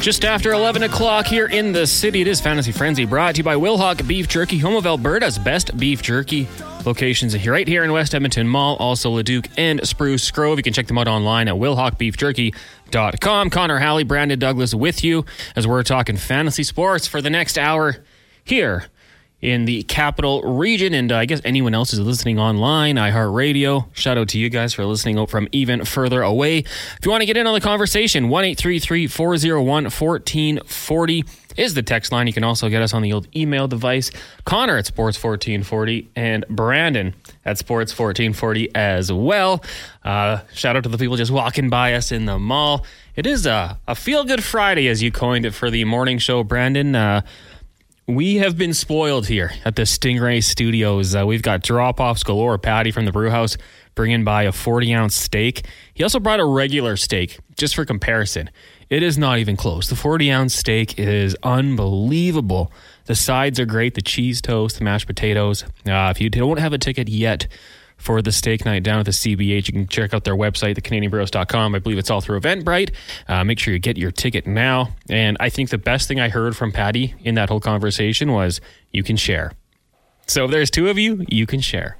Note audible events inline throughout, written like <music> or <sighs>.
Just after 11 o'clock here in the city, it is Fantasy Frenzy brought to you by Wilhauk Beef Jerky, home of Alberta's best beef jerky. Locations right here in West Edmonton Mall, also Leduc and Spruce Grove. You can check them out online at wilhaukbeefjerky.com. Connor Halley, Brandon Douglas with you as we're talking fantasy sports for the next hour here in the capital region. And uh, I guess anyone else is listening online, iHeartRadio. Shout out to you guys for listening from even further away. If you want to get in on the conversation, 1 401 1440 is the text line. You can also get us on the old email device. Connor at Sports 1440 and Brandon at Sports 1440 as well. Uh, shout out to the people just walking by us in the mall. It is a, a feel good Friday, as you coined it for the morning show, Brandon. Uh, we have been spoiled here at the Stingray Studios. Uh, we've got drop offs galore. Patty from the brew house bringing by a 40 ounce steak. He also brought a regular steak just for comparison. It is not even close. The 40 ounce steak is unbelievable. The sides are great the cheese toast, the mashed potatoes. Uh, if you don't have a ticket yet, for the steak night down at the CBH. You can check out their website, thecanadianbrewhouse.com. I believe it's all through Eventbrite. Uh, make sure you get your ticket now. And I think the best thing I heard from Patty in that whole conversation was you can share. So if there's two of you, you can share.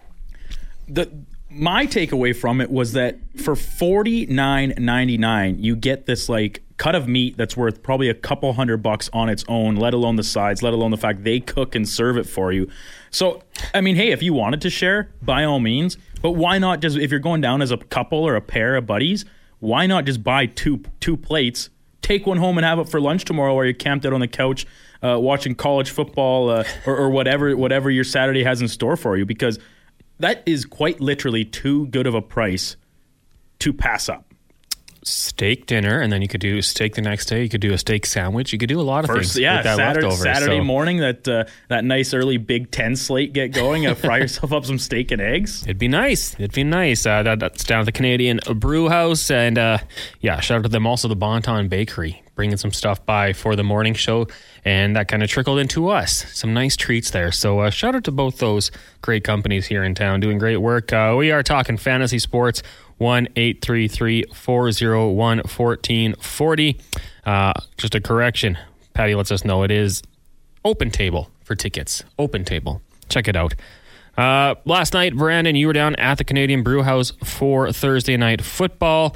The my takeaway from it was that for forty nine ninety nine, you get this like cut of meat that's worth probably a couple hundred bucks on its own, let alone the sides, let alone the fact they cook and serve it for you. So, I mean, hey, if you wanted to share, by all means, but why not just if you're going down as a couple or a pair of buddies, why not just buy two two plates, take one home and have it for lunch tomorrow, while you're camped out on the couch uh, watching college football uh, or, or whatever whatever your Saturday has in store for you? Because that is quite literally too good of a price to pass up steak dinner, and then you could do steak the next day. You could do a steak sandwich. You could do a lot of First, things. Yeah, Saturday, Saturday so. morning, that uh, that nice early Big Ten slate get going. Uh, fry <laughs> yourself up some steak and eggs. It'd be nice. It'd be nice. Uh, that, that's down at the Canadian Brew House, and uh, yeah, shout out to them. Also, the Bonton Bakery bringing some stuff by for the morning show, and that kind of trickled into us. Some nice treats there. So uh, shout out to both those great companies here in town, doing great work. Uh, we are talking fantasy sports. 1 833 401 1440. Uh, just a correction. Patty lets us know it is OpenTable for tickets. Open table. Check it out. Uh, last night, Brandon, you were down at the Canadian Brew House for Thursday night football.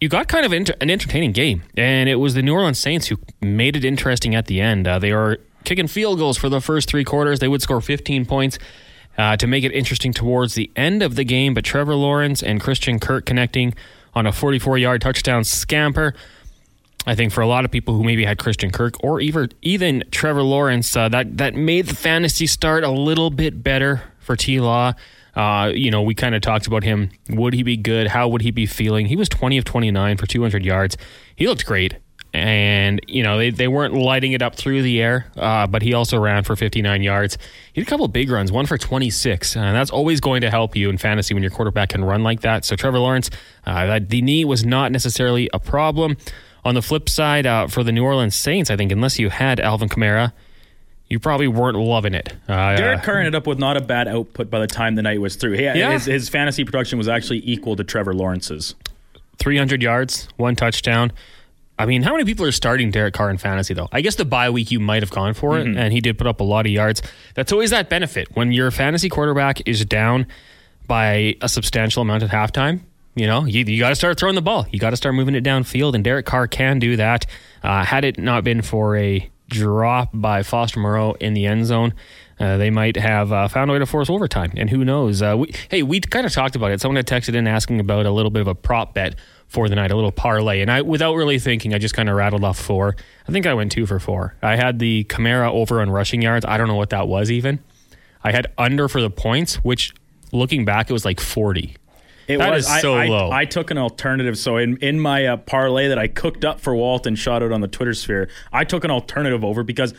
You got kind of inter- an entertaining game, and it was the New Orleans Saints who made it interesting at the end. Uh, they are kicking field goals for the first three quarters. They would score 15 points uh, to make it interesting towards the end of the game. But Trevor Lawrence and Christian Kirk connecting on a 44 yard touchdown scamper. I think for a lot of people who maybe had Christian Kirk or even even Trevor Lawrence, uh, that that made the fantasy start a little bit better for T Law. Uh, you know, we kind of talked about him. Would he be good? How would he be feeling? He was 20 of 29 for 200 yards. He looked great and you know they, they weren't lighting it up through the air uh, but he also ran for 59 yards he had a couple big runs one for 26 and that's always going to help you in fantasy when your quarterback can run like that so trevor lawrence uh, the knee was not necessarily a problem on the flip side uh, for the new orleans saints i think unless you had alvin kamara you probably weren't loving it. Uh, Derek Carr ended up with not a bad output by the time the night was through. He, yeah. his, his fantasy production was actually equal to Trevor Lawrence's. 300 yards, one touchdown. I mean, how many people are starting Derek Carr in fantasy though? I guess the bye week you might have gone for mm-hmm. it, and he did put up a lot of yards. That's always that benefit when your fantasy quarterback is down by a substantial amount at halftime. You know, you, you got to start throwing the ball. You got to start moving it downfield, and Derek Carr can do that. Uh, had it not been for a drop by Foster Moreau in the end zone, uh, they might have uh, found a way to force overtime. And who knows? Uh, we, hey, we kind of talked about it. Someone had texted in asking about a little bit of a prop bet for the night, a little parlay. And I, without really thinking, I just kind of rattled off four. I think I went two for four. I had the Kamara over on rushing yards. I don't know what that was even. I had under for the points, which looking back, it was like 40. It that was so I, low. I, I, took an alternative. So in in my uh, parlay that I cooked up for Walt and shot out on the Twitter sphere, I took an alternative over because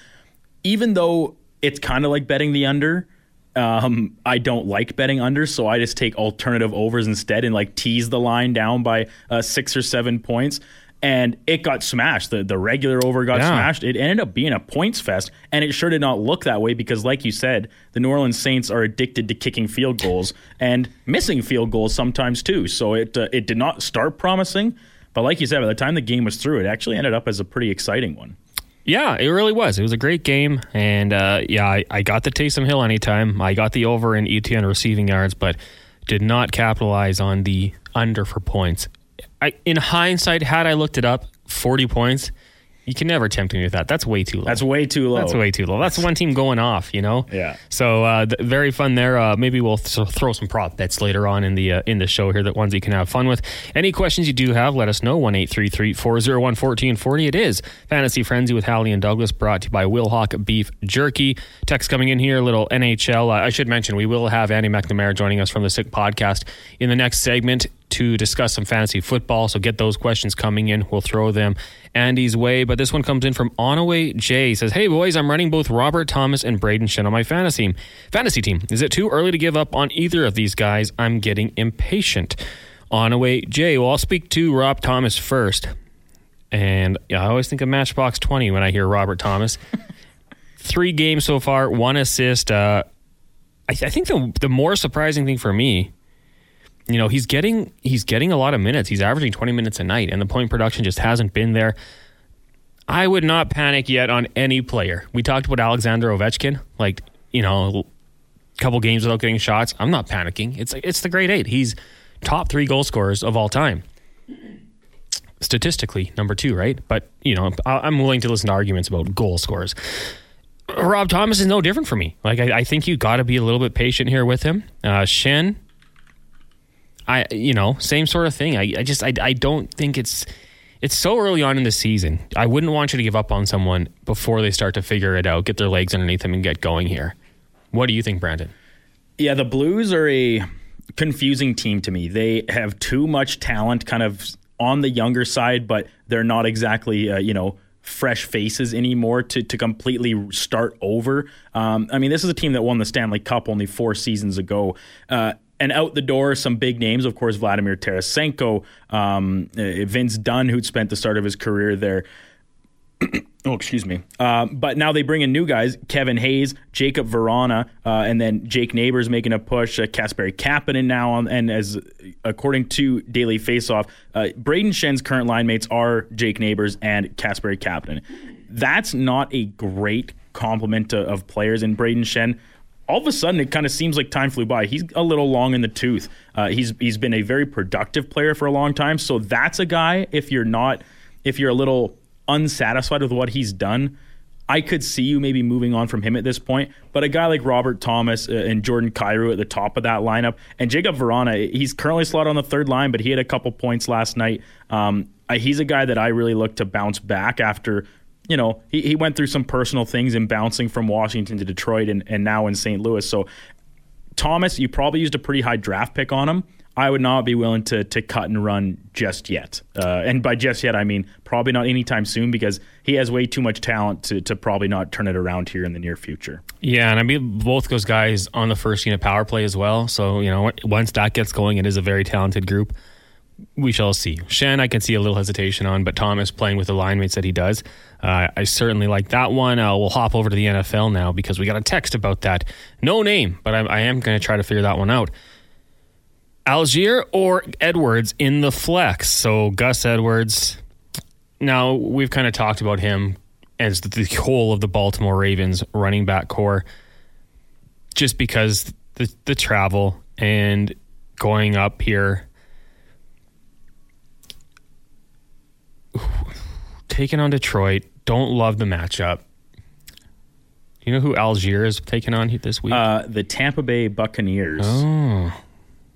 even though it's kind of like betting the under, um, I don't like betting under, so I just take alternative overs instead and like tease the line down by uh, six or seven points. And it got smashed. The the regular over got yeah. smashed. It ended up being a points fest, and it sure did not look that way because, like you said, the New Orleans Saints are addicted to kicking field goals and missing field goals sometimes too. So it uh, it did not start promising, But like you said, by the time the game was through, it actually ended up as a pretty exciting one. Yeah, it really was. It was a great game, and uh, yeah, I, I, got the Taysom Hill anytime. I got the over in Etienne receiving yards, but did not capitalize on the under for points. I, in hindsight, had I looked it up, forty points you can never tempt me with that. That's way too low. That's way too low. That's way too low. That's one team going off, you know. Yeah. So uh, th- very fun there. Uh, maybe we'll th- throw some prop bets later on in the uh, in the show here. That ones you can have fun with. Any questions you do have, let us know. One eight three three four zero one fourteen forty. It is Fantasy Frenzy with Hallie and Douglas, brought to you by Wilhauk Beef Jerky. Text coming in here. Little NHL. Uh, I should mention we will have Andy McNamara joining us from the Sick Podcast in the next segment to discuss some fantasy football. So get those questions coming in. We'll throw them Andy's way. But this one comes in from Onaway J. He says, Hey boys, I'm running both Robert Thomas and Brayden Schenn on my fantasy. Fantasy team. Is it too early to give up on either of these guys? I'm getting impatient. Onaway J. Well, I'll speak to Rob Thomas first. And I always think of Matchbox 20 when I hear Robert Thomas. <laughs> Three games so far, one assist. Uh, I, th- I think the the more surprising thing for me you know he's getting he's getting a lot of minutes. He's averaging 20 minutes a night, and the point production just hasn't been there. I would not panic yet on any player. We talked about Alexander Ovechkin, like you know, a couple games without getting shots. I'm not panicking. It's it's the great eight. He's top three goal scorers of all time. Statistically, number two, right? But you know, I'm willing to listen to arguments about goal scorers. Rob Thomas is no different for me. Like I, I think you got to be a little bit patient here with him. Uh, Schenn, I you know same sort of thing. I, I just I, I don't think it's it's so early on in the season. I wouldn't want you to give up on someone before they start to figure it out, get their legs underneath them, and get going here. What do you think, Brandon? Yeah, the Blues are a confusing team to me. They have too much talent, kind of on the younger side, but they're not exactly uh, you know fresh faces anymore to, to completely start over. Um, I mean, this is a team that won the Stanley Cup only four seasons ago. Uh, and out the door, some big names, of course, Vladimir Tarasenko, um, uh, Vince Dunn, who'd spent the start of his career there. <clears throat> oh, excuse me. Uh, but now they bring in new guys: Kevin Hayes, Jakub Vrana, uh, and then Jake Neighbors making a push. Uh, Kasperi Kapanen now, on, and as according to Daily Faceoff, uh, Brayden Schenn's current line mates are Jake Neighbors and Kasperi Kapanen. That's not a great complement of players in Brayden Schenn all of a sudden it kind of seems like time flew by. He's a little long in the tooth. Uh, he's he's been a very productive player for a long time. So that's a guy. If you're not, if you're a little unsatisfied with what he's done, I could see you maybe moving on from him at this point. But a guy like Robert Thomas uh, and Jordan Kyrou at the top of that lineup, and Jakub Vrana, he's currently slotted on the third line, but he had a couple points last night. Um, he's a guy that I really look to bounce back after you know, he, he went through some personal things in bouncing from Washington to Detroit and, and now in St. Louis. So, Thomas, you probably used a pretty high draft pick on him. I would not be willing to to cut and run just yet. Uh, and by just yet, I mean probably not anytime soon because he has way too much talent to, to probably not turn it around here in the near future. Yeah, and I mean both those guys on the first unit power play as well. So you know once that gets going, it is a very talented group we shall see. Schenn, I can see a little hesitation on, but Thomas playing with the line mates that he does, uh, I certainly like that one. Uh, we'll hop over to the NFL now because we got a text about that. No name, but I, I am going to try to figure that one out. Allgeier or Edwards in the flex? So Gus Edwards. Now we've kind of talked about him as the, the whole of the Baltimore Ravens running back core, just because the the travel and going up here taking on Detroit. Don't love the matchup. You know who Allgeier is taking on this week? Uh, the Tampa Bay Buccaneers. Oh.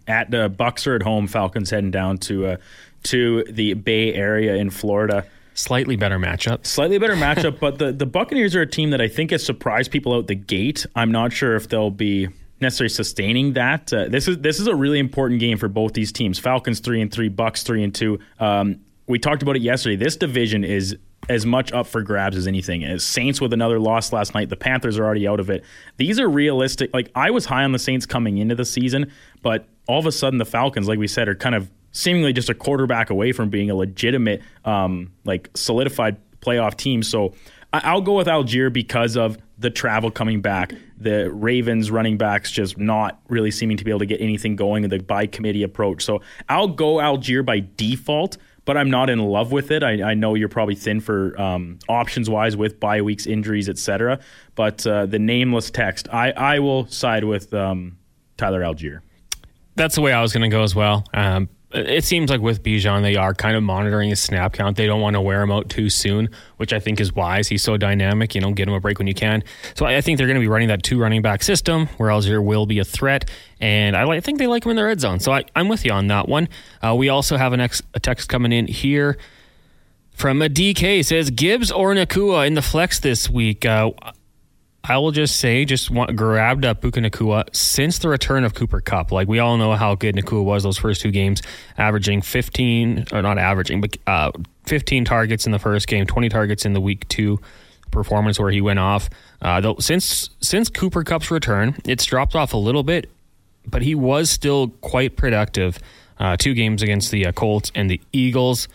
At the Bucks are at home. Falcons heading down to uh, to the Bay Area in Florida. Slightly better matchup. Slightly better <laughs> matchup, but the, the Buccaneers are a team that I think has surprised people out the gate. I'm not sure if they'll be necessarily sustaining that. Uh, this is this is a really important game for both these teams. Falcons three and three, Bucks three and two. Um, we talked about it yesterday. This division is as much up for grabs as anything. As Saints with another loss last night, the Panthers are already out of it. These are realistic. Like I was high on the Saints coming into the season, but all of a sudden the Falcons, like we said, are kind of seemingly just a quarterback away from being a legitimate, um, like solidified playoff team. So I'll go with Allgeier because of the travel coming back, the Ravens running backs just not really seeming to be able to get anything going, the by committee approach. So I'll go Allgeier by default but I'm not in love with it. I, I know you're probably thin for um, options wise with bye weeks, injuries, etc. But uh, the nameless text, I, I will side with um, Tyler Allgeier. That's the way I was going to go as well. Um, it seems like with Bijan, they are kind of monitoring his snap count. They don't want to wear him out too soon, which I think is wise. He's so dynamic, you know, get him a break when you can. So I think they're going to be running that two running back system where Allgeier will be a threat. And I think they like him in the red zone. So I, am with you on that one. Uh, we also have an ex, a text coming in here from a DK says Gibbs or Nacua in the flex this week. Uh, I will just say, just want, grabbed up Puka Nacua since the return of Cooper Kupp. Like we all know how good Nacua was those first two games, averaging 15, or not averaging, but uh, 15 targets in the first game, 20 targets in the week two performance where he went off. Uh, though since since Cooper Kupp's return, it's dropped off a little bit, but he was still quite productive. Uh, two games against the uh, Colts and the Eagles.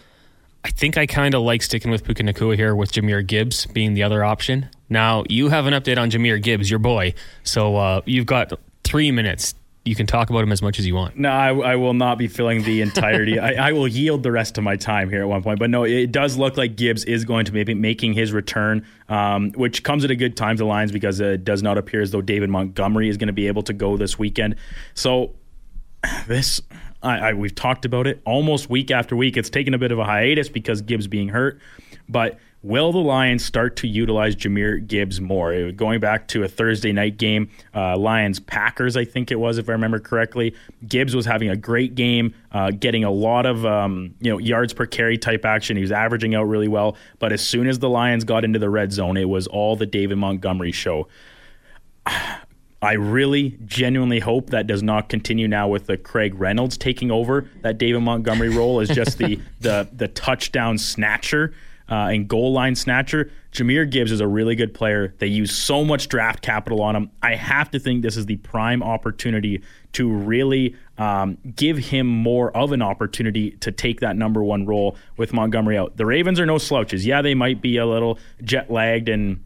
I think I kind of like sticking with Puka Nacua here with Jahmyr Gibbs being the other option. Now, you have an update on Jahmyr Gibbs, your boy. So uh, you've got three minutes. You can talk about him as much as you want. No, I, I will not be filling the entirety. <laughs> I, I, will yield the rest of my time here at one point. But no, it does look like Gibbs is going to be making his return, um, which comes at a good time to the Lions because it does not appear as though David Montgomery is going to be able to go this weekend. So <sighs> this I, I, we've talked about it almost week after week. It's taken a bit of a hiatus because Gibbs being hurt, but Will the Lions start to utilize Jahmyr Gibbs more? Going back to a Thursday night game, uh, Lions Packers, I think it was, if I remember correctly. Gibbs was having a great game, uh, getting a lot of um, you know yards per carry type action. He was averaging out really well. But as soon as the Lions got into the red zone, it was all the David Montgomery show. I really genuinely hope that does not continue now with the Craig Reynolds taking over that David Montgomery role as just the <laughs> the the touchdown snatcher uh, and goal line snatcher. Jahmyr Gibbs is a really good player. They use so much draft capital on him. I have to think this is the prime opportunity to really um, give him more of an opportunity to take that number one role with Montgomery out. The Ravens are no slouches. Yeah, they might be a little jet lagged and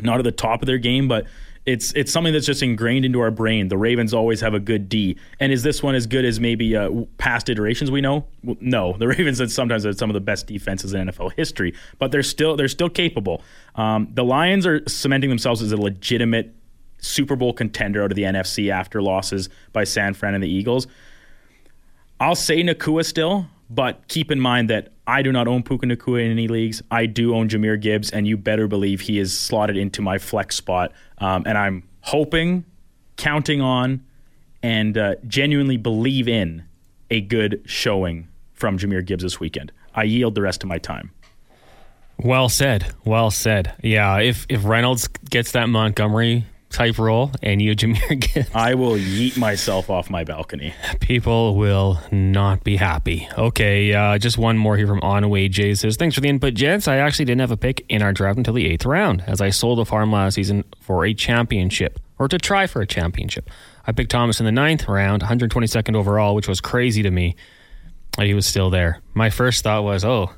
not at the top of their game, but it's it's something that's just ingrained into our brain. The Ravens always have a good D, and is this one as good as maybe uh, past iterations we know? Well, no, <laughs> the Ravens had sometimes had some of the best defenses in NFL history, but they're still they're still capable. Um, the Lions are cementing themselves as a legitimate Super Bowl contender out of the NFC after losses by San Fran and the Eagles. I'll say Nacua still, but keep in mind that I do not own Puka Nacua in any leagues. I do own Jahmyr Gibbs, and you better believe he is slotted into my flex spot. Um, and I'm hoping, counting on, and uh, genuinely believe in a good showing from Jahmyr Gibbs this weekend. I yield the rest of my time. Well said. Well said. Yeah, if if Reynolds gets that Montgomery type role and you Jahmyr <laughs> Gibbs. I will yeet myself off my balcony. People will not be happy. Okay, uh, just one more here from Onway Jay says, Thanks for the input, gents. I actually didn't have a pick in our draft until the eighth round, as I sold a farm last season for a championship, or to try for a championship. I picked Thomas in the ninth round, 122nd overall, which was crazy to me. And He was still there. My first thought was, oh,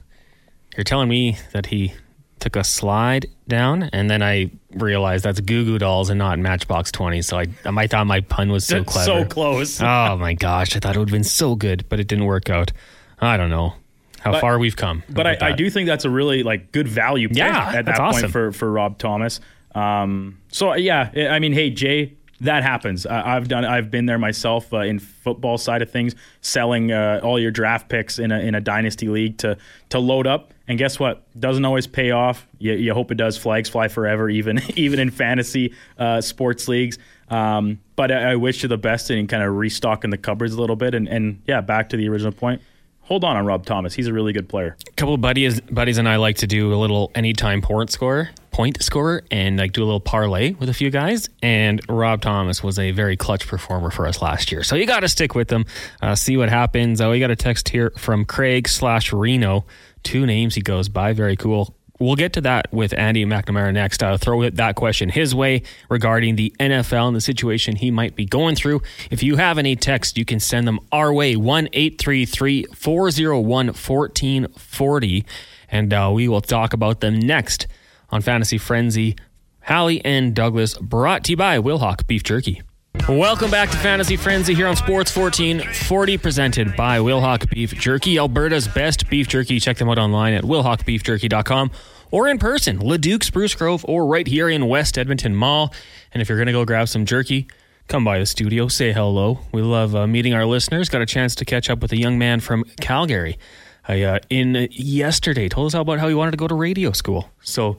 you're telling me that he took a slide down, and then I realized that's Goo Goo Dolls and not Matchbox Twenty. So I, I thought my pun was so clever, so close. <laughs> oh my gosh, I thought it would have been so good, but it didn't work out. I don't know how but, far we've come. But I, I, do think that's a really like good value. Yeah, at that awesome. point for for Rob Thomas. Um, so yeah, I mean, hey Jay, that happens. I've done. I've been there myself uh, in football side of things, selling uh, all your draft picks in a in a dynasty league to to load up. And guess what? Doesn't always pay off. You, you hope it does. Flags fly forever, even <laughs> even in fantasy uh, sports leagues. Um, but I, I, wish you the best in kind of restocking the cupboards a little bit. And, and yeah, back to the original point hold on on Rob Thomas. He's a really good player. A couple of buddies, buddies and I like to do a little anytime point score, point scorer, and like do a little parlay with a few guys. And Rob Thomas was a very clutch performer for us last year, so you got to stick with them. Uh, see what happens. Uh, we got a text here from Craig slash Reno. Two names he goes by. Very cool. We'll get to that with Andy McNamara next. I'll throw that question his way regarding the NFL and the situation he might be going through. If you have any text, you can send them our way 1 833 401 1440. And uh, we will talk about them next on Fantasy Frenzy. Hallie and Douglas brought to you by Wilhauk Beef Jerky. Welcome back to Fantasy Frenzy here on Sports 1440, presented by Wilhauk Beef Jerky, Alberta's best beef jerky. Check them out online at wilhaukbeefjerky.com or in person, Leduc Spruce Grove, or right here in West Edmonton Mall. And if you're going to go grab some jerky, come by the studio, say hello. We love uh, meeting our listeners. Got a chance to catch up with a young man from Calgary I, uh, in yesterday. Told us about how he wanted to go to radio school. So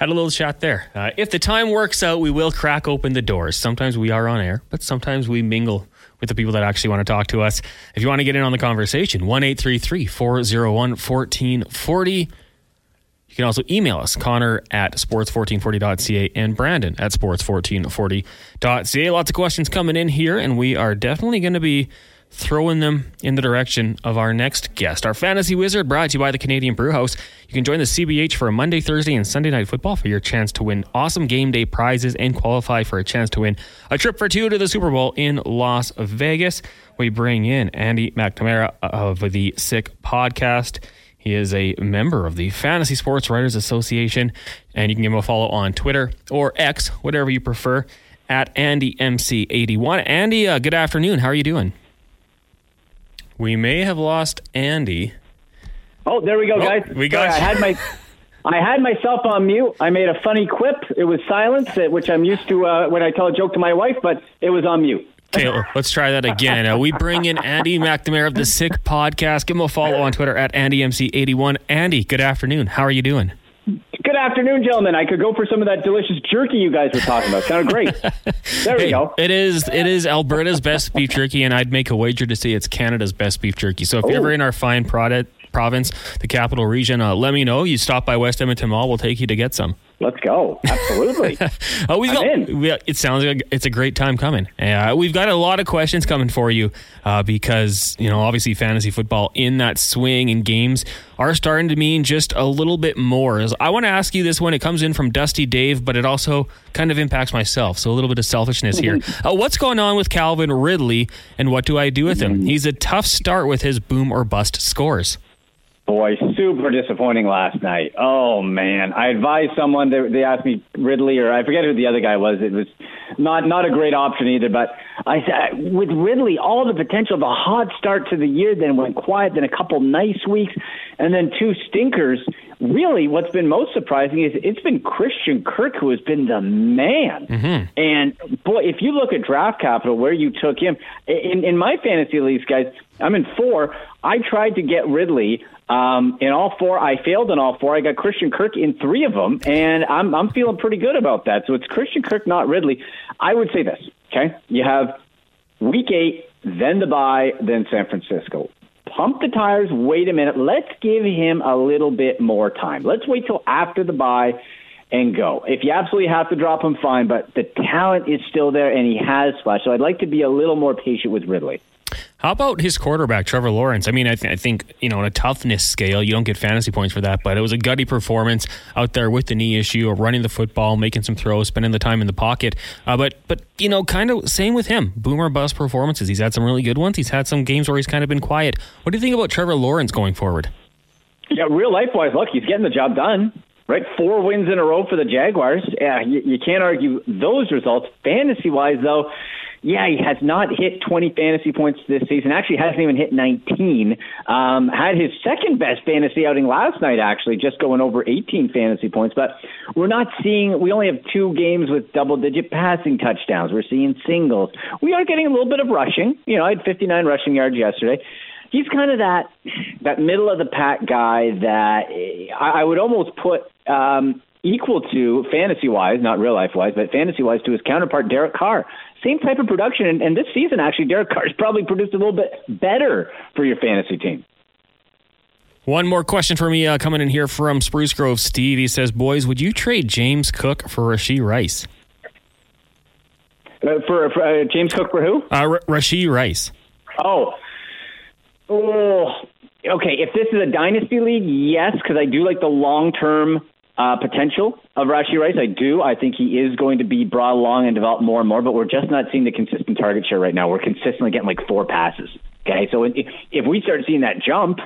had a little chat there. Uh, if the time works out, we will crack open the doors. Sometimes we are on air, but sometimes we mingle with the people that actually want to talk to us. If you want to get in on the conversation, 1 401 1440. You can also email us, Connor at sports1440.ca and Brandon at sports1440.ca. Lots of questions coming in here, and we are definitely going to be throwing them in the direction of our next guest. Our fantasy wizard brought to you by the Canadian Brewhouse. You can join the CBH for a Monday, Thursday, and Sunday night football for your chance to win awesome game day prizes and qualify for a chance to win a trip for two to the Super Bowl in Las Vegas. We bring in Andy McNamara of the Sick Podcast. He is a member of the Fantasy Sports Writers Association, and you can give him a follow on Twitter or X, whatever you prefer, at AndyMC81. Andy, uh, good afternoon. How are you doing? We may have lost Andy. Oh, there we go, Oh, guys. we got Sorry, I had my. I had myself on mute. I made a funny quip. It was silence, uh, which I'm used to uh, when I tell a joke to my wife, but it was on mute. Okay, let's try that again. Uh, we bring in Andy McNamara of the Sick Podcast. Give him a follow on Twitter at AndyMC81. Andy, good afternoon. How are you doing? Good afternoon, gentlemen. I could go for some of that delicious jerky you guys were talking about. Sounded great. <laughs> There we Hey, go. it is it is Alberta's best beef jerky, and I'd make a wager to say it's Canada's best beef jerky. So if you're ever in our fine product province, the capital region, uh, let me know. You stop by West Edmonton Mall, we'll take you to get some. Let's go. Absolutely. <laughs> Oh, we've got, in. we, it sounds like it's a great time coming. Uh, we've got a lot of questions coming for you uh, because, you know, obviously fantasy football in that swing and games are starting to mean just a little bit more. I want to ask you this one. It comes in from Dusty Dave, but it also kind of impacts myself. So a little bit of selfishness here. Uh, what's going on with Calvin Ridley and what do I do with him? He's a tough start with his boom or bust scores. Boy, super disappointing last night. Oh man, I advised someone. They, they asked me Ridley, or I forget who the other guy was. It was not not a great option either. But I said with Ridley, all the potential, the hot start to the year, then went quiet, then a couple nice weeks, and then two stinkers. Really, what's been most surprising is it's been Christian Kirk who has been the man. Mm-hmm. And boy, if you look at draft capital where you took him in in my fantasy leagues, guys, I'm in four. I tried to get Ridley. Um, in all four, I failed in all four. I got Christian Kirk in three of them, and I'm I'm feeling pretty good about that. So it's Christian Kirk, not Ridley. I would say this. Okay, you have week eight, then the bye, then San Francisco. Pump the tires. Wait a minute. Let's give him a little bit more time. Let's wait till after the bye and go. If you absolutely have to drop him, fine. But the talent is still there, and he has flashed. So I'd like to be a little more patient with Ridley. How about his quarterback, Trevor Lawrence? I mean, I, th- I think, you know, on a toughness scale, you don't get fantasy points for that, but it was a gutty performance out there with the knee issue of running the football, making some throws, spending the time in the pocket. Uh, but, but you know, kind of same with him. Boomer bust performances. He's had some really good ones. He's had some games where he's kind of been quiet. What do you think about Trevor Lawrence going forward? Yeah, real life wise, look, he's getting the job done. Right, four wins in a row for the Jaguars. Yeah, you, you can't argue those results. Fantasy wise, though, yeah, he has not hit 20 fantasy points this season. Actually, hasn't even hit 19. Um, had his second best fantasy outing last night, actually, just going over 18 fantasy points. But we're not seeing. We only have two games with double-digit passing touchdowns. We're seeing singles. We are getting a little bit of rushing. You know, I had 59 rushing yards yesterday he's kind of that that middle of the pack guy that I, I would almost put um, equal to fantasy wise, not real life wise, but fantasy wise to his counterpart Derek Carr. Same type of production, and, and this season actually Derek Carr's probably produced a little bit better for your fantasy team. One more question for me uh, coming in here from Spruce Grove Steve. He says, Boys, would you trade James Cook for Rashee Rice? Uh, for for uh, James Cook for who? Uh, R- Rashee Rice. Oh, oh, okay. If this is a dynasty league, yes, because I do like the long term uh, potential of Rashee Rice. I do. I think he is going to be brought along and develop more and more. But we're just not seeing the consistent target share right now. We're consistently getting like four passes. Okay, so if we start seeing that jump,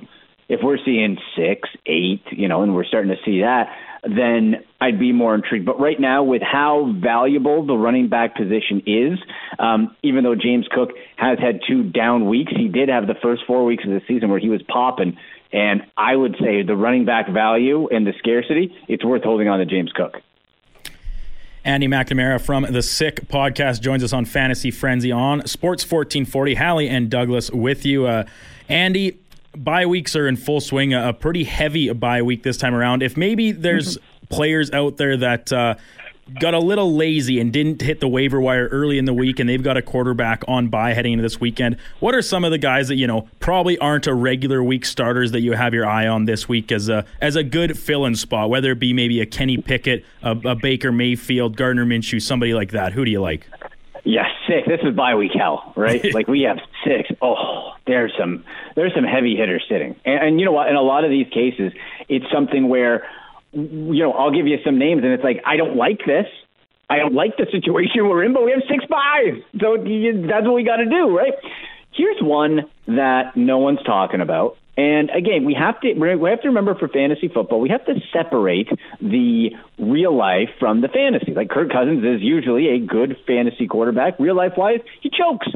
if we're seeing six, eight, you know, and we're starting to see that, then I'd be more intrigued. But right now, with how valuable the running back position is, um, even though James Cook has had two down weeks, he did have the first four weeks of the season where he was popping. And I would say the running back value and the scarcity, it's worth holding on to James Cook. Andy McNamara from the Sick podcast joins us on Fantasy Frenzy on Sports 1440. Hallie and Douglas with you. Uh, Andy, bye weeks are in full swing. A pretty heavy bye week this time around. If maybe there's mm-hmm. players out there that uh, got a little lazy and didn't hit the waiver wire early in the week and they've got a quarterback on bye heading into this weekend. What are some of the guys that, you know, probably aren't a regular week starters that you have your eye on this week as a as a good fill-in spot, whether it be maybe a Kenny Pickett, a, a Baker Mayfield, Gardner Minshew, somebody like that. Who do you like? Yeah, six. This is bye week hell, right? <laughs> like we have six. Oh, there's some there's some heavy hitters sitting, and, and you know what? In a lot of these cases, it's something where you know, I'll give you some names, and it's like, I don't like this. I don't like the situation we're in, but we have six buys. So that's what we got to do, right? Here's one that no one's talking about. And again, we have to we have to remember for fantasy football, we have to separate the real life from the fantasy. Like Kirk Cousins is usually a good fantasy quarterback. Real life wise, he chokes.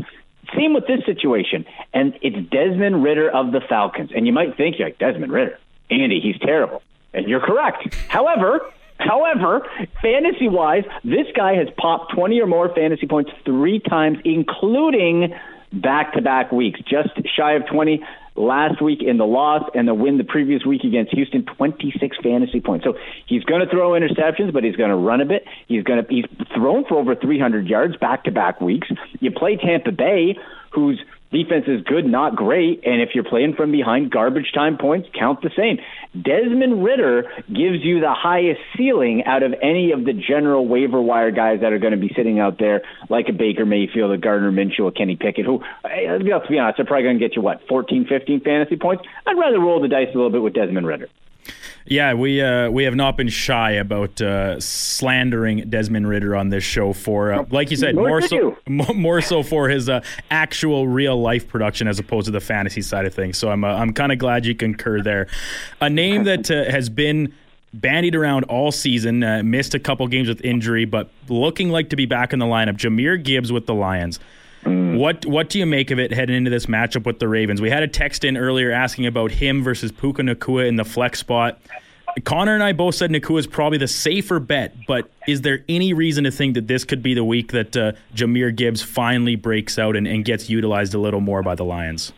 Same with this situation. And it's Desmond Ridder of the Falcons. And you might think you're like Desmond Ridder, Andy, he's terrible. And you're correct. However, However, fantasy wise, this guy has popped 20 or more fantasy points three times, including back to back weeks, just shy of 20 last week in the loss and the win the previous week against Houston, 26 fantasy points. So he's going to throw interceptions, but he's going to run a bit. He's going to he's thrown for over 300 yards back to back weeks. You play Tampa Bay, who's defense is good, not great. And if you're playing from behind, garbage time points count the same. Desmond Ridder gives you the highest ceiling out of any of the general waiver wire guys that are going to be sitting out there, like a Baker Mayfield, a Gardner Minshew, a Kenny Pickett, who, eh, let's be honest, they're probably going to get you, what, 14, 15 fantasy points? I'd rather roll the dice a little bit with Desmond Ridder. Yeah, we uh, we have not been shy about uh, slandering Desmond Ridder on this show for, uh, like you said, more, more so <laughs> more so for his uh, actual real life production as opposed to the fantasy side of things. So I'm uh, I'm kind of glad you concur there. A name that uh, has been bandied around all season, missed a couple games with injury, but looking like to be back in the lineup. Jahmyr Gibbs with the Lions. Mm. What what do you make of it heading into this matchup with the Ravens? We had a text in earlier asking about him versus Puka Nacua in the flex spot. Connor and I both said Nacua is probably the safer bet, but is there any reason to think that this could be the week that uh, Jahmyr Gibbs finally breaks out and, and gets utilized a little more by the Lions?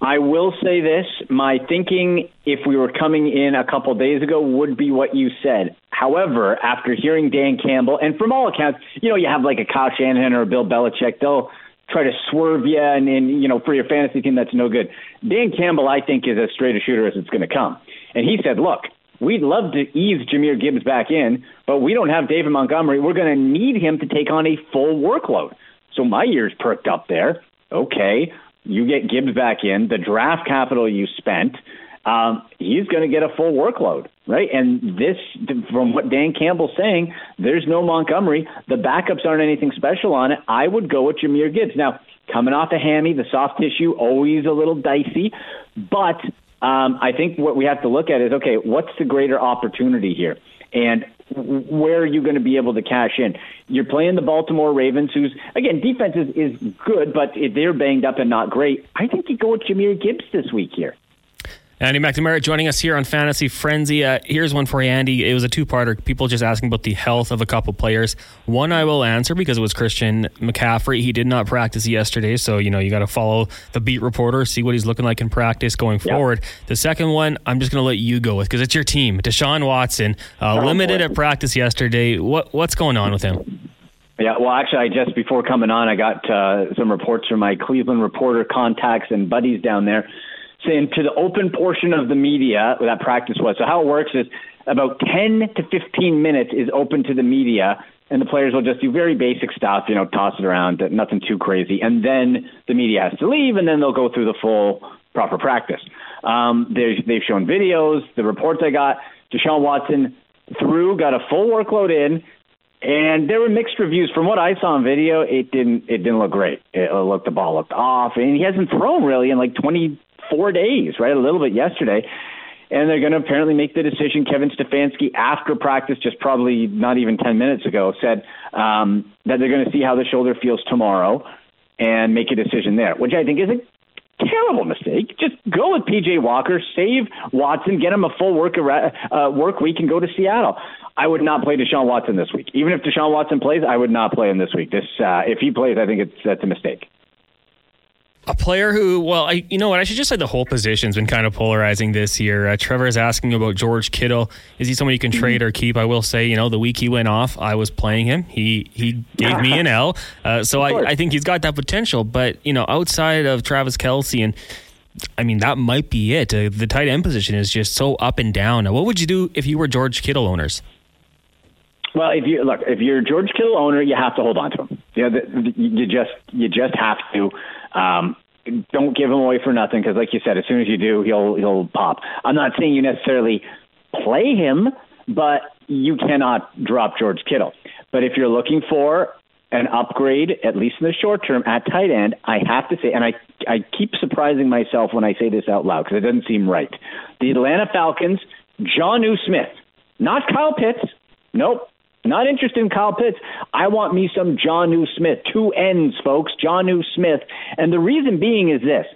I will say this. My thinking, if we were coming in a couple days ago, would be what you said. However, after hearing Dan Campbell, and from all accounts, you know, you have like a Kyle Shanahan or a Bill Belichick, they'll try to swerve you, and, and you know, for your fantasy team, that's no good. Dan Campbell, I think, is as straight a shooter as it's going to come. And he said, look, we'd love to ease Jahmyr Gibbs back in, but we don't have David Montgomery. We're going to need him to take on a full workload. So my ears perked up there. Okay, you get Gibbs back in, the draft capital you spent, um, he's going to get a full workload, right? And this, from what Dan Campbell's saying, there's no Montgomery. The backups aren't anything special on it. I would go with Jahmyr Gibbs. Now, coming off a hammy, the soft tissue, always a little dicey, but um, I think what we have to look at is okay, what's the greater opportunity here? And where are you going to be able to cash in? You're playing the Baltimore Ravens, who's again defense is, is good, but they're banged up and not great. I think you go with Jahmyr Gibbs this week here. Andy McNamara joining us here on Fantasy Frenzy. Uh, here's one for you, Andy. It was a two-parter. People just asking about the health of a couple players. One I will answer because it was Christian McCaffrey. He did not practice yesterday, so you know you got to follow the beat reporter, see what he's looking like in practice going forward. The second one, I'm just going to let you go with because it's your team. Deshaun Watson, uh, limited at practice yesterday. What what's going on with him? Yeah, well, actually, I just before coming on, I got uh, some reports from my Cleveland reporter contacts and buddies down there saying to the open portion of the media that practice was. So how it works is about 10 to 15 minutes is open to the media, and the players will just do very basic stuff, you know, toss it around, nothing too crazy, and then the media has to leave, and then they'll go through the full proper practice. Um, they've shown videos, the reports I got. Deshaun Watson threw, got a full workload in, and there were mixed reviews. From what I saw on video, it didn't it didn't look great. It looked the ball looked off, and he hasn't thrown really in like 20 four days, right? A little bit yesterday. and they're going to apparently make the decision. Kevin Stefanski, after practice, just probably not even 10 minutes ago, said um, that they're going to see how the shoulder feels tomorrow and make a decision there, which I think is a terrible mistake. Just go with PJ Walker, save Watson, get him a full work uh, work week, and go to Seattle. I would not play Deshaun Watson this week. Even if Deshaun Watson plays, I would not play him this week. This, uh, if he plays, I think it's that's a mistake a player who, well, I, you know what? I should just say the whole position's been kind of polarizing this year. Uh, Trevor is asking about George Kittle. Is he someone you can mm-hmm. trade or keep? I will say, you know, the week he went off, I was playing him. He he gave me an <laughs> L. Uh, so I, I think he's got that potential. But you know, outside of Travis Kelce and I mean, that might be it. Uh, the tight end position is just so up and down. Now, what would you do if you were George Kittle owners? Well, if you look, if you're George Kittle owner, you have to hold on to him. You know, you just you just have to. Um, don't give him away for nothing because, like you said, as soon as you do, he'll he'll pop. I'm not saying you necessarily play him, but you cannot drop George Kittle. But if you're looking for an upgrade, at least in the short term, at tight end, I have to say, and I I keep surprising myself when I say this out loud because it doesn't seem right. The Atlanta Falcons, Jonnu Smith, not Kyle Pitts. Nope. Not interested in Kyle Pitts. I want me some Jonnu Smith. Two ends, folks. Jonnu Smith. And the reason being is this.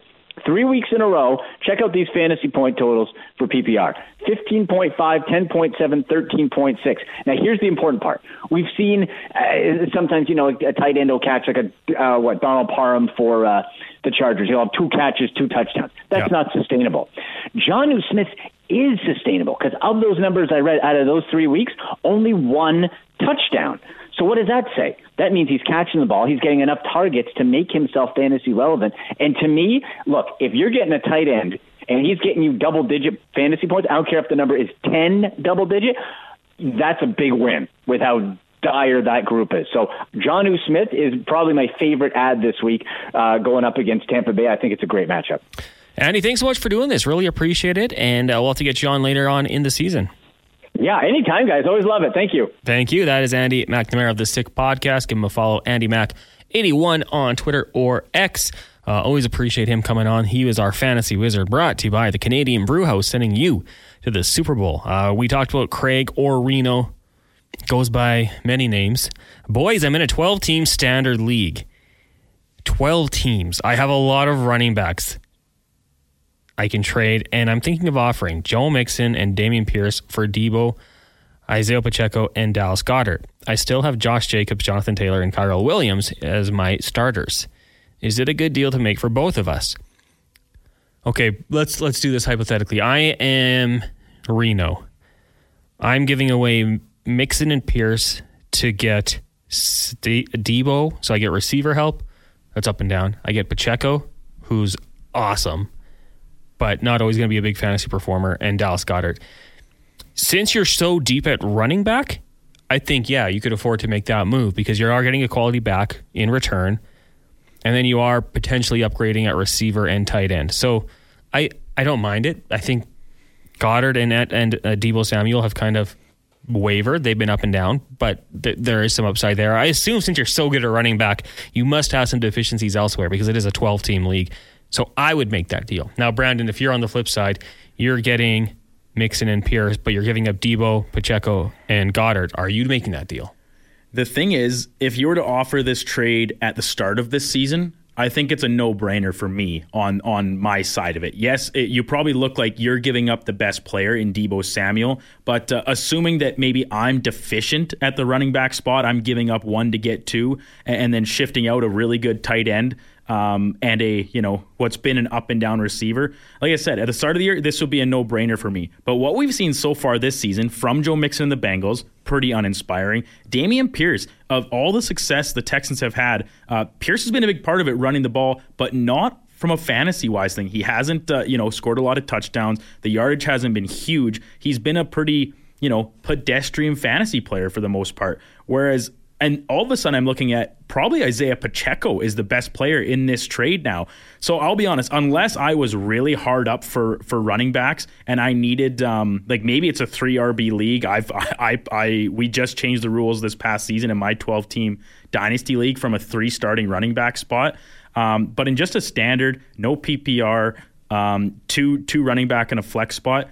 Three weeks in a row, check out these fantasy point totals for PPR 15.5, 10.7, 13.6. Now, here's the important part. We've seen uh, sometimes, you know, a tight end will catch like a, uh, what, Donald Parham for uh, the Chargers. He'll have two catches, two touchdowns. That's not sustainable. Jonnu Smith is sustainable because of those numbers I read out of those three weeks, only one touchdown. So what does that say? That means he's catching the ball. He's getting enough targets to make himself fantasy relevant. And to me, look, if you're getting a tight end and he's getting you double digit fantasy points, I don't care if the number is 10 double digit, that's a big win with how dire that group is. So Jonnu Smith is probably my favorite ad this week uh, going up against Tampa Bay. I think it's a great matchup. Andy, thanks so much for doing this. Really appreciate it. And uh, we'll have to get you on later on in the season. Yeah, anytime, guys. Always love it. Thank you. Thank you. That is Andy McNamara of the Sick Podcast. Give him a follow, Andy Mac 81 on Twitter or X. Uh, always appreciate him coming on. He was our fantasy wizard, brought to you by the Canadian Brew House, sending you to the Super Bowl. Uh, we talked about Craig or Reno. Goes by many names. Boys, I'm in a 12 team standard league. 12 teams. I have a lot of running backs. I can trade, and I'm thinking of offering Joel Mixon and Dameon Pierce for Deebo, Isaiah Pacheco, and Dallas Goedert. I still have Josh Jacobs, Jonathan Taylor, and Kyle Williams as my starters. Is it a good deal to make for both of us? Okay, let's let's do this hypothetically. I am Reno. I'm giving away Mixon and Pierce to get Deebo, so I get receiver help. That's up and down. I get Pacheco, who's awesome but not always going to be a big fantasy performer, and Dallas Goedert. Since you're so deep at running back, I think, yeah, you could afford to make that move because you are getting a quality back in return. And then you are potentially upgrading at receiver and tight end. So I, I don't mind it. I think Goedert and, and uh, Deebo Samuel have kind of wavered. They've been up and down, but th- there is some upside there. I assume since you're so good at running back, you must have some deficiencies elsewhere because it is a 12 team league. So I would make that deal. Now, Brandon, if you're on the flip side, you're getting Mixon and Pierce, but you're giving up Deebo, Pacheco, and Goedert. Are you making that deal? The thing is, if you were to offer this trade at the start of this season, I think it's a no-brainer for me on on my side of it. Yes, it, you probably look like you're giving up the best player in Deebo Samuel, but uh, assuming that maybe I'm deficient at the running back spot, I'm giving up one to get two, and, and then shifting out a really good tight end um, and a you know what's been an up and down receiver. Like I said, at the start of the year, this would be a no brainer for me. But what we've seen so far this season from Joe Mixon and the Bengals, pretty uninspiring. Dameon Pierce, of all the success the Texans have had, uh, Pierce has been a big part of it, running the ball, but not from a fantasy wise thing. He hasn't uh, you know scored a lot of touchdowns. The yardage hasn't been huge. He's been a pretty you know pedestrian fantasy player for the most part. Whereas and all of a sudden, I'm looking at probably Isaiah Pacheco is the best player in this trade now. So I'll be honest, unless I was really hard up for for running backs and I needed um, like maybe it's a three RB league. I've <laughs> I, I we just changed the rules this past season in my 12 team dynasty league from a three starting running back spot. Um, but in just a standard, no PPR, um, two two running back and a flex spot.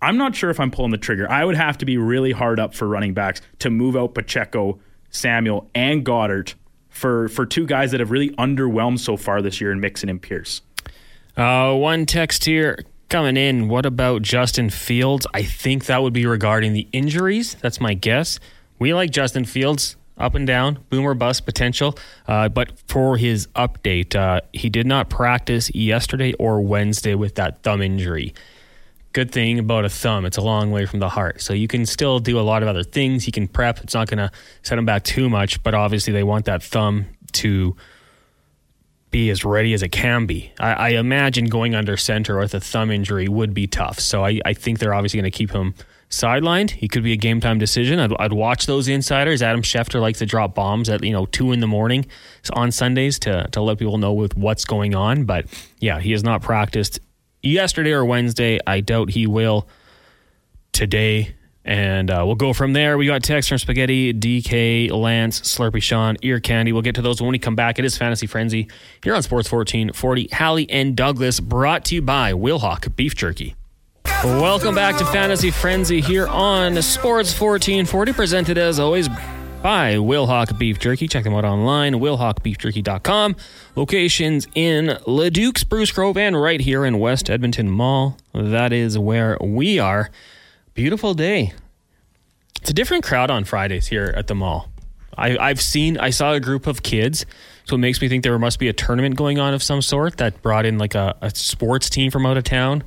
I'm not sure if I'm pulling the trigger. I would have to be really hard up for running backs to move out Pacheco, Samuel, and Goedert for for two guys that have really underwhelmed so far this year in Mixon and Pierce. Uh, one text here coming in. What about Justin Fields? I think that would be regarding the injuries. That's my guess. We like Justin Fields up and down, boomer bust potential. Uh, but for his update, uh, he did not practice yesterday or Wednesday with that thumb injury. Good thing about a thumb, it's a long way from the heart. So you can still do a lot of other things. He can prep. It's not going to set him back too much, but obviously they want that thumb to be as ready as it can be. I, I imagine going under center with a thumb injury would be tough. So I, I think they're obviously going to keep him sidelined. He could be a game time decision. I'd, I'd, watch those insiders. Adam Schefter likes to drop bombs at you know two in the morning on Sundays to to let people know with what's going on. But yeah, he has not practiced yesterday or Wednesday. I doubt he will today. And uh, we'll go from there. We got text from Spaghetti, DK, Lance, Slurpy Sean, Ear Candy. We'll get to those when we come back. It is Fantasy Frenzy here on Sports 1440. Hallie and Douglas, brought to you by Wilhauk Beef Jerky. Welcome back to Fantasy Frenzy here on Sports 1440, presented as always by Wilhauk Beef Jerky. Check them out online, wilhaukbeefjerky.com. Locations in Leduc, Spruce Grove, and right here in West Edmonton Mall. That is where we are. Beautiful day. It's a different crowd on Fridays here at the mall. I, I've seen, I saw a group of kids, so it makes me think there must be a tournament going on of some sort that brought in like a, a sports team from out of town.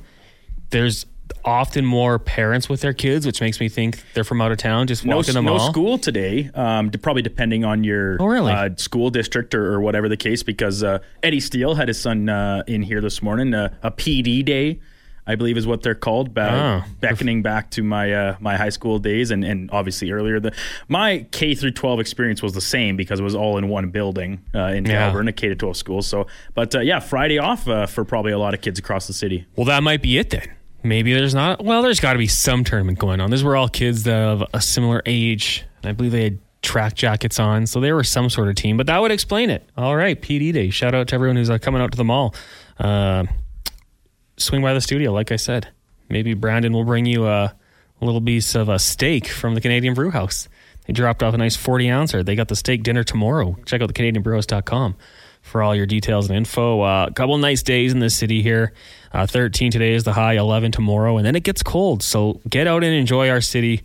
There's often more parents with their kids, which makes me think they're from out of town, just no, walking them no all. school today. Um, probably depending on your Oh, really? uh, school district or, or whatever the case. Because uh, Eddie Steele had his son uh, in here this morning, uh, a PD day. I believe is what they're called, ba- Oh. beckoning back to my uh, my high school days, and, and obviously earlier. The my K through twelve experience was the same because it was all in one building uh, in Yeah. Melbourne, a K to twelve school. So, but uh, yeah, Friday off uh, for probably a lot of kids across the city. Well, that might be it then. Maybe there's not. Well, there's got to be some tournament going on. These were all kids of a similar age, and I believe they had track jackets on, so they were some sort of team. But that would explain it. All right, PD Day. Shout out to everyone who's uh, coming out to the mall. Uh, swing by the studio, like I said. Maybe Brandon will bring you a, little piece of a steak from the Canadian Brew House. They dropped off a nice 40 ouncer. They got the steak dinner tomorrow. Check out the CanadianBrewhouse.com for all your details and info. Uh, a couple nice days in the city here. Uh, 13 today is the high, 11 tomorrow, and then it gets cold. So get out and enjoy our city.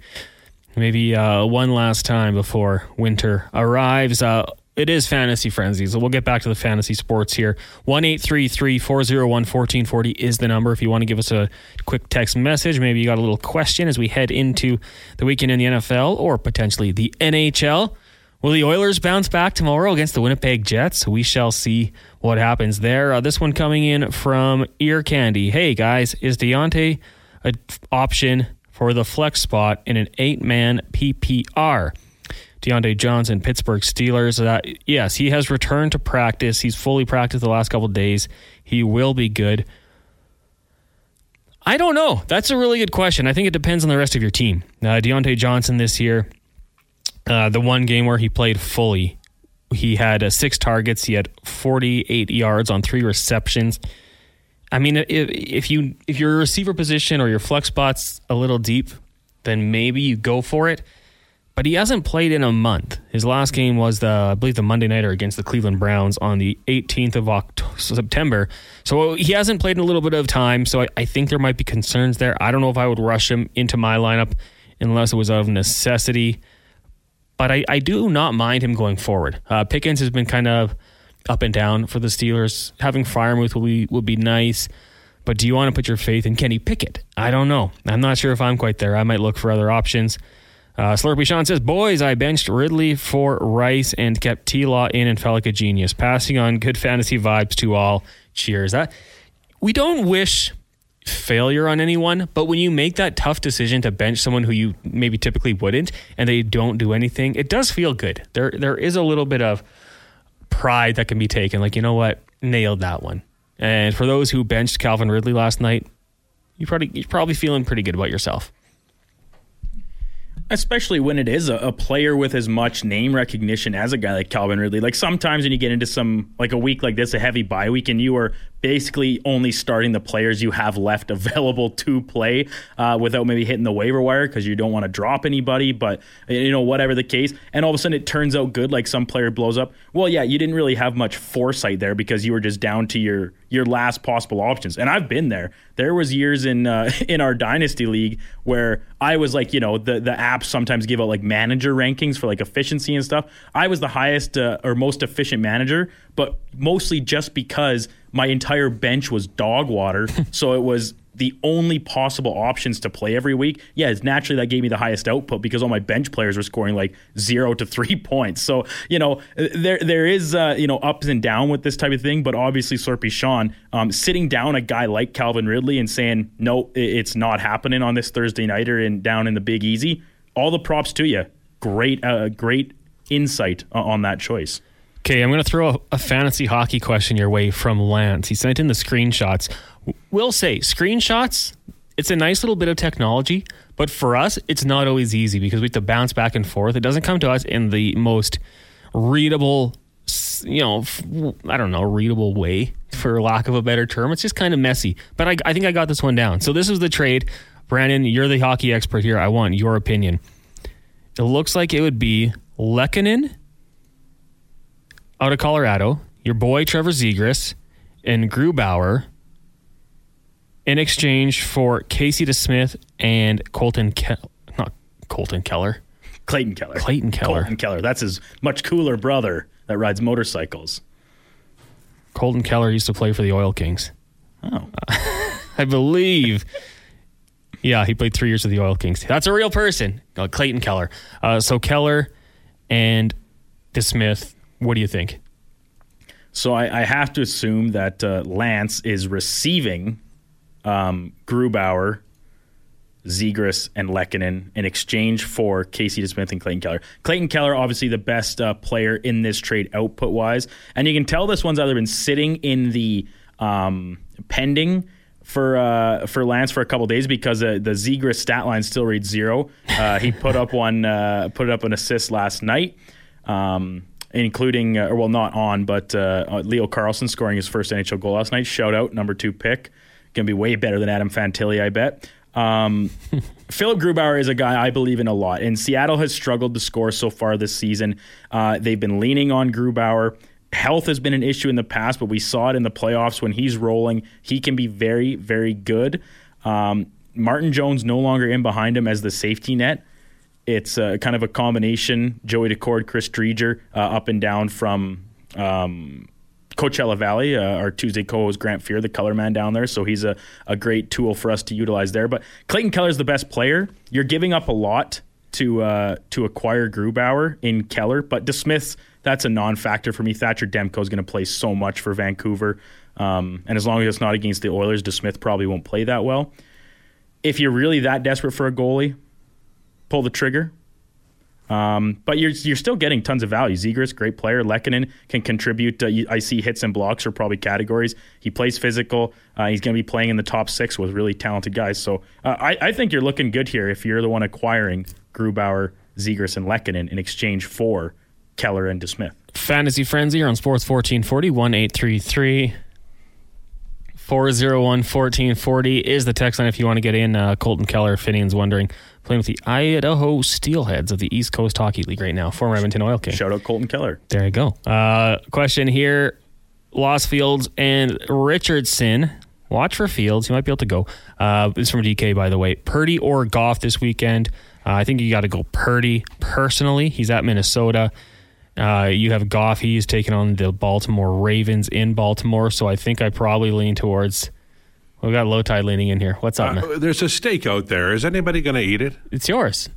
Maybe uh, one last time before winter arrives. Uh, it is fantasy frenzy, so we'll get back to the fantasy sports here. One eight three three four zero one fourteen forty is the number if you want to give us a quick text message. Maybe you got a little question as we head into the weekend in the NFL or potentially the NHL. Will the Oilers bounce back tomorrow against the Winnipeg Jets? We shall see what happens there. Uh, this one coming in from Ear Candy. Hey guys, is Diontae an option for the flex spot in an eight man PPR? Diontae Johnson, Pittsburgh Steelers. Uh, yes, he has returned to practice. He's fully practiced the last couple days. He will be good. I don't know. That's a really good question. I think it depends on the rest of your team. Uh, Diontae Johnson this year, uh, the one game where he played fully, he had uh, six targets. He had 48 yards on three receptions. I mean, if, if you if your receiver position or your flex spot's a little deep, then maybe you go for it. But he hasn't played in a month. His last game was the I believe the Monday nighter against the Cleveland Browns on the 18th of October, September. So he hasn't played in a little bit of time. So I, I think there might be concerns there. I don't know if I would rush him into my lineup unless it was out of necessity. But I, I do not mind him going forward. Uh, Pickens has been kind of up and down for the Steelers. Having Firemouth will be would be nice. But do you want to put your faith in Kenny Pickett? I don't know. I'm not sure if I'm quite there. I might look for other options. Uh, Slurpy Sean says, Boys, I benched Ridley for Rice and kept T Law in and felt like a genius. Passing on good fantasy vibes to all. Cheers. That, we don't wish failure on anyone, but when you make that tough decision to bench someone who you maybe typically wouldn't and they don't do anything, it does feel good. There there is a little bit of pride that can be taken. Like, you know what? Nailed that one. And for those who benched Calvin Ridley last night, you probably you're probably feeling pretty good about yourself. especially when it is a, a player with as much name recognition as a guy like Calvin Ridley. Like sometimes when you get into some like a week like this, a heavy bye week, and you are basically only starting the players you have left <laughs> available to play uh, without maybe hitting the waiver wire because you don't want to drop anybody. But you know, whatever the case, and all of a sudden it turns out good, like some player blows up. Well, yeah, you didn't really have much foresight there because you were just down to your your last possible options. And I've been there. There was years in uh, <laughs> in our dynasty league where I was like, you know, the the apps sometimes give out like manager rankings for like efficiency and stuff. I was the highest uh, or most efficient manager, but mostly just because my entire bench was dog water. <laughs> so it was the only possible options to play every week. Yeah, it's naturally that gave me the highest output because all my bench players were scoring like zero to three <laughs> points. So you know there there is uh, you know ups and down with this type of thing, but obviously Slurpy Sean um, sitting down a guy like Calvin Ridley and saying no, it's not happening on this Thursday nighter and down in the Big Easy. All the props to you. Great, uh, great insight on that choice. Okay, I'm going to throw a, a, fantasy hockey question your way from Lance. He sent in the screenshots. We'll say screenshots, it's a nice little bit of technology, but for us, it's not always easy because we have to bounce back and forth. It doesn't come to us in the most readable, you know, I don't know, readable way, for lack of a better term. It's just kind of messy. But I, I think I got this one down. So this is the trade. Brandon, you're the hockey expert here. I want your opinion. It looks like it would be Lehkonen out of Colorado, your boy Trevor Zegras, and Grubauer in exchange for Casey DeSmith and Colton Ke- not Colton Keller. Clayton Keller. Clayton Keller. Colton Kehler. That's his much cooler brother that rides motorcycles. Colton Kehler used to play for the Oil Kings. Oh. <laughs> I believe. Yeah, he played three years with the Oil Kings. That's a real person. Uh, Clayton Keller. Uh, so Keller and DeSmith what do you think? So I, I have to assume that uh, Lance is receiving um, Grubauer, Zegras, and Lehkonen in exchange for Casey DeSmith and Clayton Keller. Clayton Keller, obviously the best uh, player in this trade output wise, and you can tell this one's either been sitting in the um, pending for uh, for Lance for a couple days because uh, the Zegras stat line still reads zero. Uh, he put up one uh, put up an assist last night. Um, including, uh, or well, not on, but uh, uh Leo Carlsson scoring his first NHL goal last night. Shout out, number two pick. Going to be way better than Adam Fantilli, I bet. Um, <laughs> Philipp Grubauer is a guy I believe in a lot, and Seattle has struggled to score so far this season. Uh, they've been leaning on Grubauer. Health has been an issue in the past, but we saw it in the playoffs when he's rolling. He can be very, very good. Um, Martin Jones no longer in behind him as the safety net. It's uh, kind of a combination Joey Daccord, Chris Driedger, uh, up and down from um, Coachella Valley. Uh, our Tuesday co-host Grant Fear, the color man down there, so he's a, a great tool for us to utilize there. But Clayton Keller is the best player. You're giving up a lot to uh, to acquire Grubauer in Keller, but DeSmith that's a non-factor for me. Thatcher Demko is going to play so much for Vancouver, um, and as long as it's not against the Oilers, DeSmith probably won't play that well. If you're really that desperate for a goalie, pull the trigger. Um, but you're you're still getting tons of value. Zegras, great player. Lehkonen can contribute. Uh, I see hits and blocks are probably categories. He plays physical. Uh, he's going to be playing in the top six with really talented guys. So uh, I, I think you're looking good here if you're the one acquiring Grubauer, Zegras, and Lehkonen in exchange for Keller and DeSmith. Fantasy Frenzy on Sports 1440 1833 401 1440 is the text line if you want to get in. Uh, Colton Kehler, Finian's wondering playing with the Idaho Steelheads of the East Coast Hockey League right now. Former Edmonton Oil King. Shout out Colton Kehler. There you go. Uh, question here: Lost Fields and Richardson. Watch for Fields. You might be able to go. Uh, this from DK, by the way. Purdy or Goff this weekend. Uh, I think you got to go Purdy personally. He's at Minnesota. Uh, you have Goff. He's taking on the Baltimore Ravens in Baltimore. So I think I probably lean towards we got Lowetide leaning in here. What's up? Uh, there's a steak out there. Is anybody going to eat it? It's yours.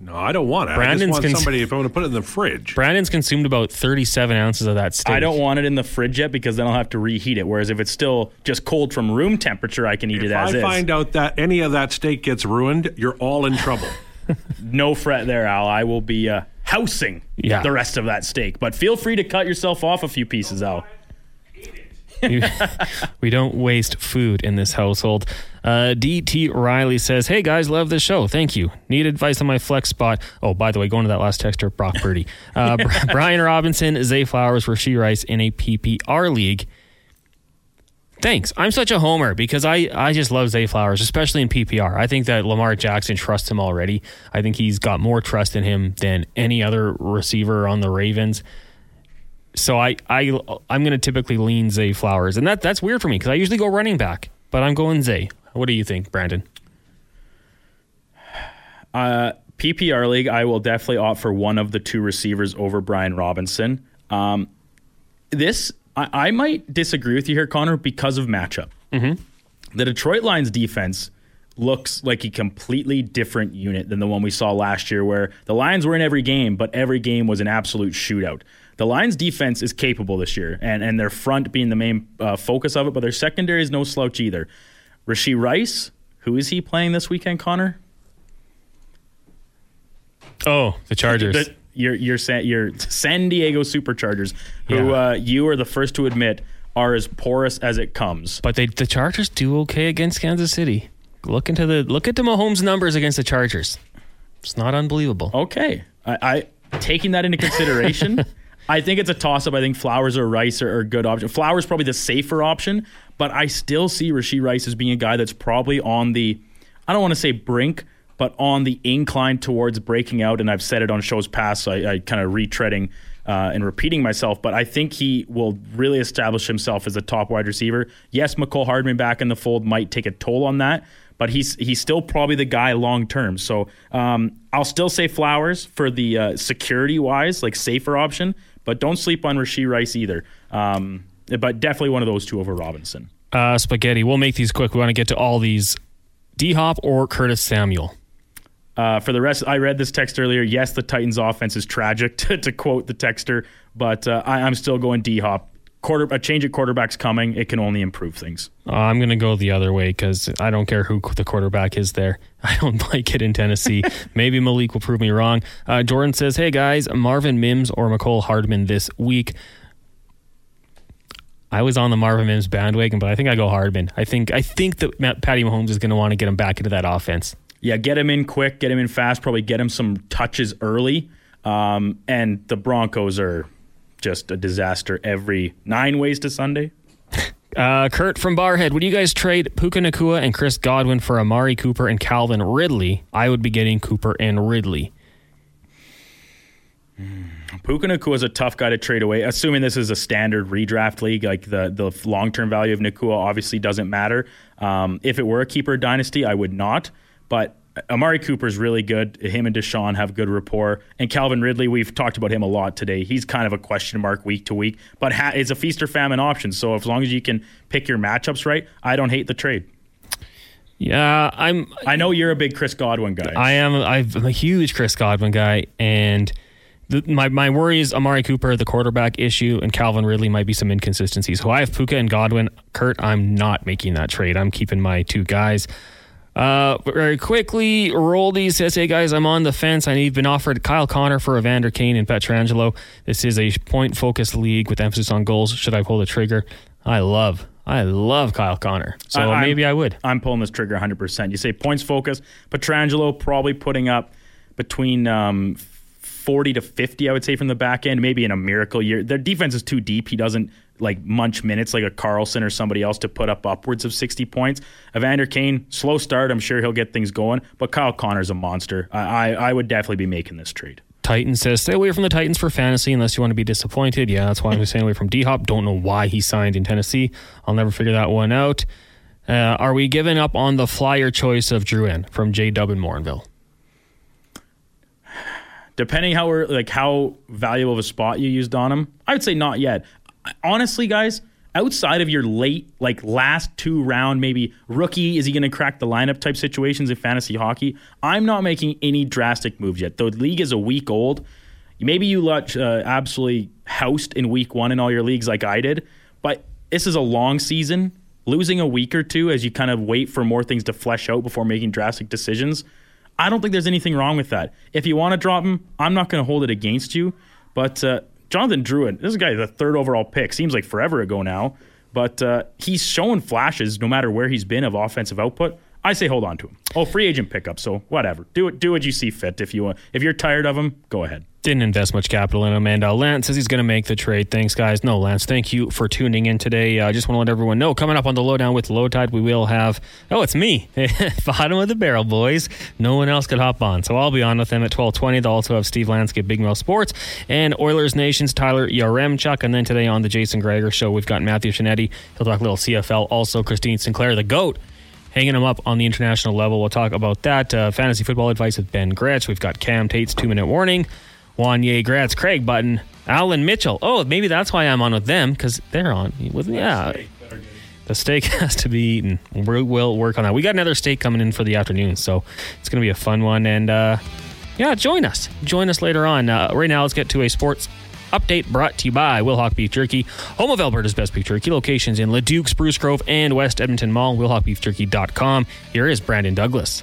No, I don't want it. Brandon's I just want cons- somebody if I'm going to put it in the fridge. Brandon's consumed about 37 ounces of that steak. I don't want it in the fridge yet because then I'll have to reheat it. Whereas if it's still just cold from room temperature, I can eat if it as is. If I is. find out that any of that steak gets ruined, you're all in trouble. <laughs> no fret there, Al. I will be uh, housing yeah. the rest of that steak. But feel free to cut yourself off a few pieces, Al. <laughs> we don't waste food in this household. Uh, DT Riley says, Hey guys, love the show. Thank you. Need advice on my flex spot. Oh, by the way, going to that last texter, Brock Purdy. <laughs> Uh, Brian Robinson, Zay Flowers, Rashee Rice in a PPR league. Thanks. I'm such a homer because I, I just love Zay Flowers, especially in PPR. I think that Lamar Jackson trusts him already. I think he's got more trust in him than any other receiver on the Ravens. So I, I I'm going to typically lean Zay Flowers, and that that's weird for me because I usually go running back, but I'm going Zay. What do you think, Brandon? Uh, PPR league, I will definitely opt for one of the two receivers over Brian Robinson. Um, this I, I, might disagree with you here, Connor, because of matchup. Mm-hmm. The Detroit Lions defense looks like a completely different unit than the one we saw last year, where the Lions were in every game, but every game was an absolute shootout. The Lions defense is capable this year, and, and their front being the main uh, focus of it, but their secondary is no slouch either. Rashee Rice, who is he playing this weekend, Connor? Oh, the Chargers. The, your your your San Diego Superchargers, who yeah. uh, you are the first to admit are as porous as it comes. But they the Chargers do okay against Kansas City. Look into the look at the Mahomes numbers against the Chargers. It's not unbelievable. Okay, I, I taking that into consideration. <laughs> I think it's a toss up. I think Flowers or Rice are, are a good option. Flowers probably the safer option, but I still see Rashee Rice as being a guy that's probably on the I don't want to say brink, but on the incline towards breaking out. And I've said it on shows past, so I, I kind of retreading uh, and repeating myself, but I think he will really establish himself as a top wide receiver. Yes, Mecole Hardman back in the fold might take a toll on that, but he's he's still probably the guy long term. So um, I'll still say Flowers for the uh, security wise, like safer option, but don't sleep on Rashee Rice either. Um, but definitely one of those two over Robinson. Uh, spaghetti. We'll make these quick. We want to get to all these. D Hop or Curtis Samuel. Uh, for the rest, I read this text earlier. Yes, the Titans' offense is tragic, <laughs> to, to quote the texter, but uh, I, am still going D Hop. Quarter a change at quarterback's coming. It can only improve things. Uh, I'm going to go the other way because I don't care who the quarterback is there. <laughs> I don't <laughs> like it in Tennessee. <laughs> Maybe Malik will prove me wrong. Uh, Jordan says, "Hey guys, Marvin Mims or Mecole Hardman this week." I was on the Marvin Mims bandwagon, but I think I go Hardman. I think I think that Patty Mahomes is going to want to get him back into that offense yeah, get him in quick, get him in fast, probably get him some touches early. Um, and the Broncos are just a disaster every nine ways to Sunday. <laughs> Uh, Kurt from Barrhead, would you guys trade Puka Nacua and Chris Godwin for Amari Cooper and Calvin Ridley? I would be getting Cooper and Ridley. Hmm. Puka Nacua is a tough guy to trade away, assuming this is a standard redraft league. Like the, the long term value of Nacua obviously doesn't matter. Um, if it were a keeper dynasty, I would not. But Amari Cooper's really good. Him and Deshaun have good rapport. And Calvin Ridley, we've talked about him a lot today. He's kind of a question mark week to week, but ha- it's a feast or famine option. So as long as you can pick your matchups right, I don't hate the trade. Yeah, I'm. I know you're a big Chris Godwin guy. I am. I'm a huge Chris Godwin guy, and the, my my worry is Amari Cooper, the quarterback issue, and Calvin Ridley might be some inconsistencies. So I have Puka and Godwin. Kurt, I'm not making that trade. I'm keeping my two guys. Uh, very quickly, Roldy says, Hey guys, I'm on the fence. I've been offered Kyle Connor for Evander Kane and Pietrangelo. This is a point focused league with emphasis on goals. Should I pull the trigger? I love, I love Kyle Connor. So I, maybe I would. I'm pulling this trigger 100%. You say points focused. Pietrangelo probably putting up between um, 40 to 50, I would say, from the back end. Maybe in a miracle year. Their defense is too deep. He doesn't like munch minutes like a Carlson or somebody else to put up upwards of 60 points. Evander Kane, slow start. I'm sure he'll get things going, but Kyle Connor's a monster. I, I, I would definitely be making this trade. Titans says, stay away from the Titans for fantasy unless you want to be disappointed. Yeah, that's why I'm <laughs> staying away from D Hop. Don't know why he signed in Tennessee. I'll never figure that one out. Uh, are we giving up on the flyer choice of Drouin from J Dub in Morinville? <sighs> Depending how we're like how valuable of a spot you used on him, I would say not yet honestly, guys, outside of your late, like last two round, maybe rookie, is he going to crack the lineup type situations in fantasy hockey? I'm not making any drastic moves yet. The league is a week old. Maybe you uh, absolutely housed in week one in all your leagues like I did, but this is a long season. Losing a week or two as you kind of wait for more things to flesh out before making drastic decisions. I don't think there's anything wrong with that. If you want to drop him, I'm not going to hold it against you. But uh, Jonathan Drouin, this guy, the third overall pick, seems like forever ago now, but uh, he's showing flashes no matter where he's been of offensive output. I say hold on to him. Oh, free agent pickup, so whatever. Do it. Do what you see fit. If you want. If you're tired of him, go ahead. Didn't invest much capital in him. And uh, Lance says he's going to make the trade. Thanks, guys. No, Lance, thank you for tuning in today. I uh, just want to let everyone know coming up on the lowdown with Lowetide, we will have, oh, it's me, <laughs> bottom of the barrel, boys. No one else could hop on. So I'll be on with them at 1220. They'll also have Steve Lansky, Big Mouth Sports, and Oilers Nation's Tyler Yaremchuk. And then today on the Jason Gregor Show, we've got Matthew Shinetti. He'll talk a little CFL. Also, Christine Sinclair, the GOAT hanging them up on the international level. We'll talk about that. Uh, fantasy football advice with Ben Gretsch. We've got Cam Tate's two minute warning. Wanye Gratz, Craig Button, Alan Mitchell. Oh, maybe that's why I'm on with them because they're on. With, yeah. The steak <laughs> has to be eaten. We will work on that. We got another steak coming in for the afternoon, so it's going to be a fun one. And uh, yeah, join us. Join us later on. Uh, right now, let's get to a sports update brought to you by Wilhauk Beef Jerky, home of Alberta's best beef jerky locations in Leduc, Spruce Grove, and West Edmonton Mall. WilhaukBeefJerky.com. Here is Brandon Douglas.